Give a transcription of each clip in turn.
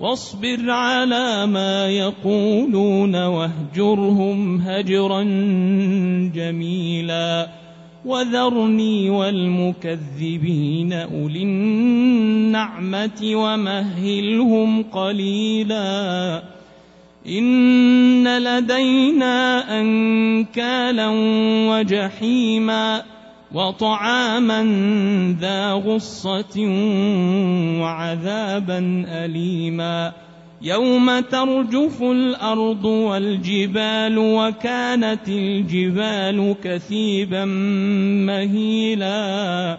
واصبر على ما يقولون واهجرهم هجرا جميلا وذرني والمكذبين أولي النعمة ومهلهم قليلا إن لدينا أنكالا وجحيما وطعاما ذا غصة وعذابا أليما. يوم ترجف الأرض والجبال وكانت الجبال كثيبا مهيلا.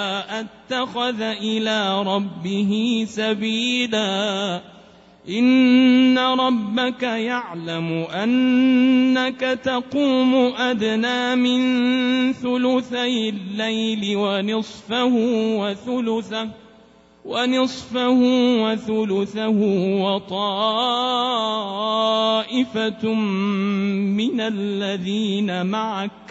اتخذ إلى ربه سبيلا. إن ربك يعلم أنك تقوم أدنى من ثلثي الليل ونصفه وثلثه ونصفه وثلثه وطائفة من الذين معك.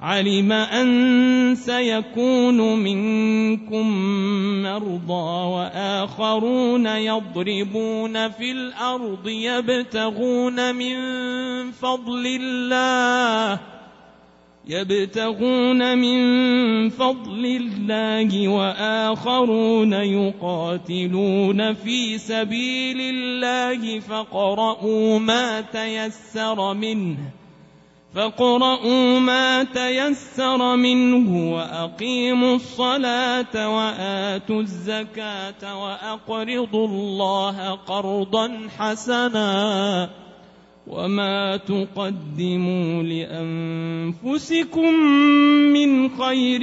علم أن سيكون منكم مرضى وآخرون يضربون في الأرض يبتغون من فضل الله يبتغون من فضل الله وآخرون يقاتلون في سبيل الله فقرؤوا ما تيسر منه فاقرؤوا ما تيسر منه وأقيموا الصلاة وآتوا الزكاة وأقرضوا الله قرضا حسنا وما تقدموا لأنفسكم من خير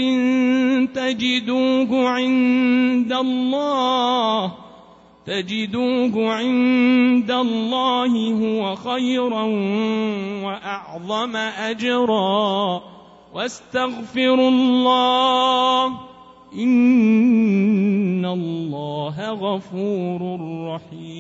تجدوه عند الله تجدوه عند الله هو خيرا وأعظم أجرا. واستغفروا الله إن الله غفور رحيم.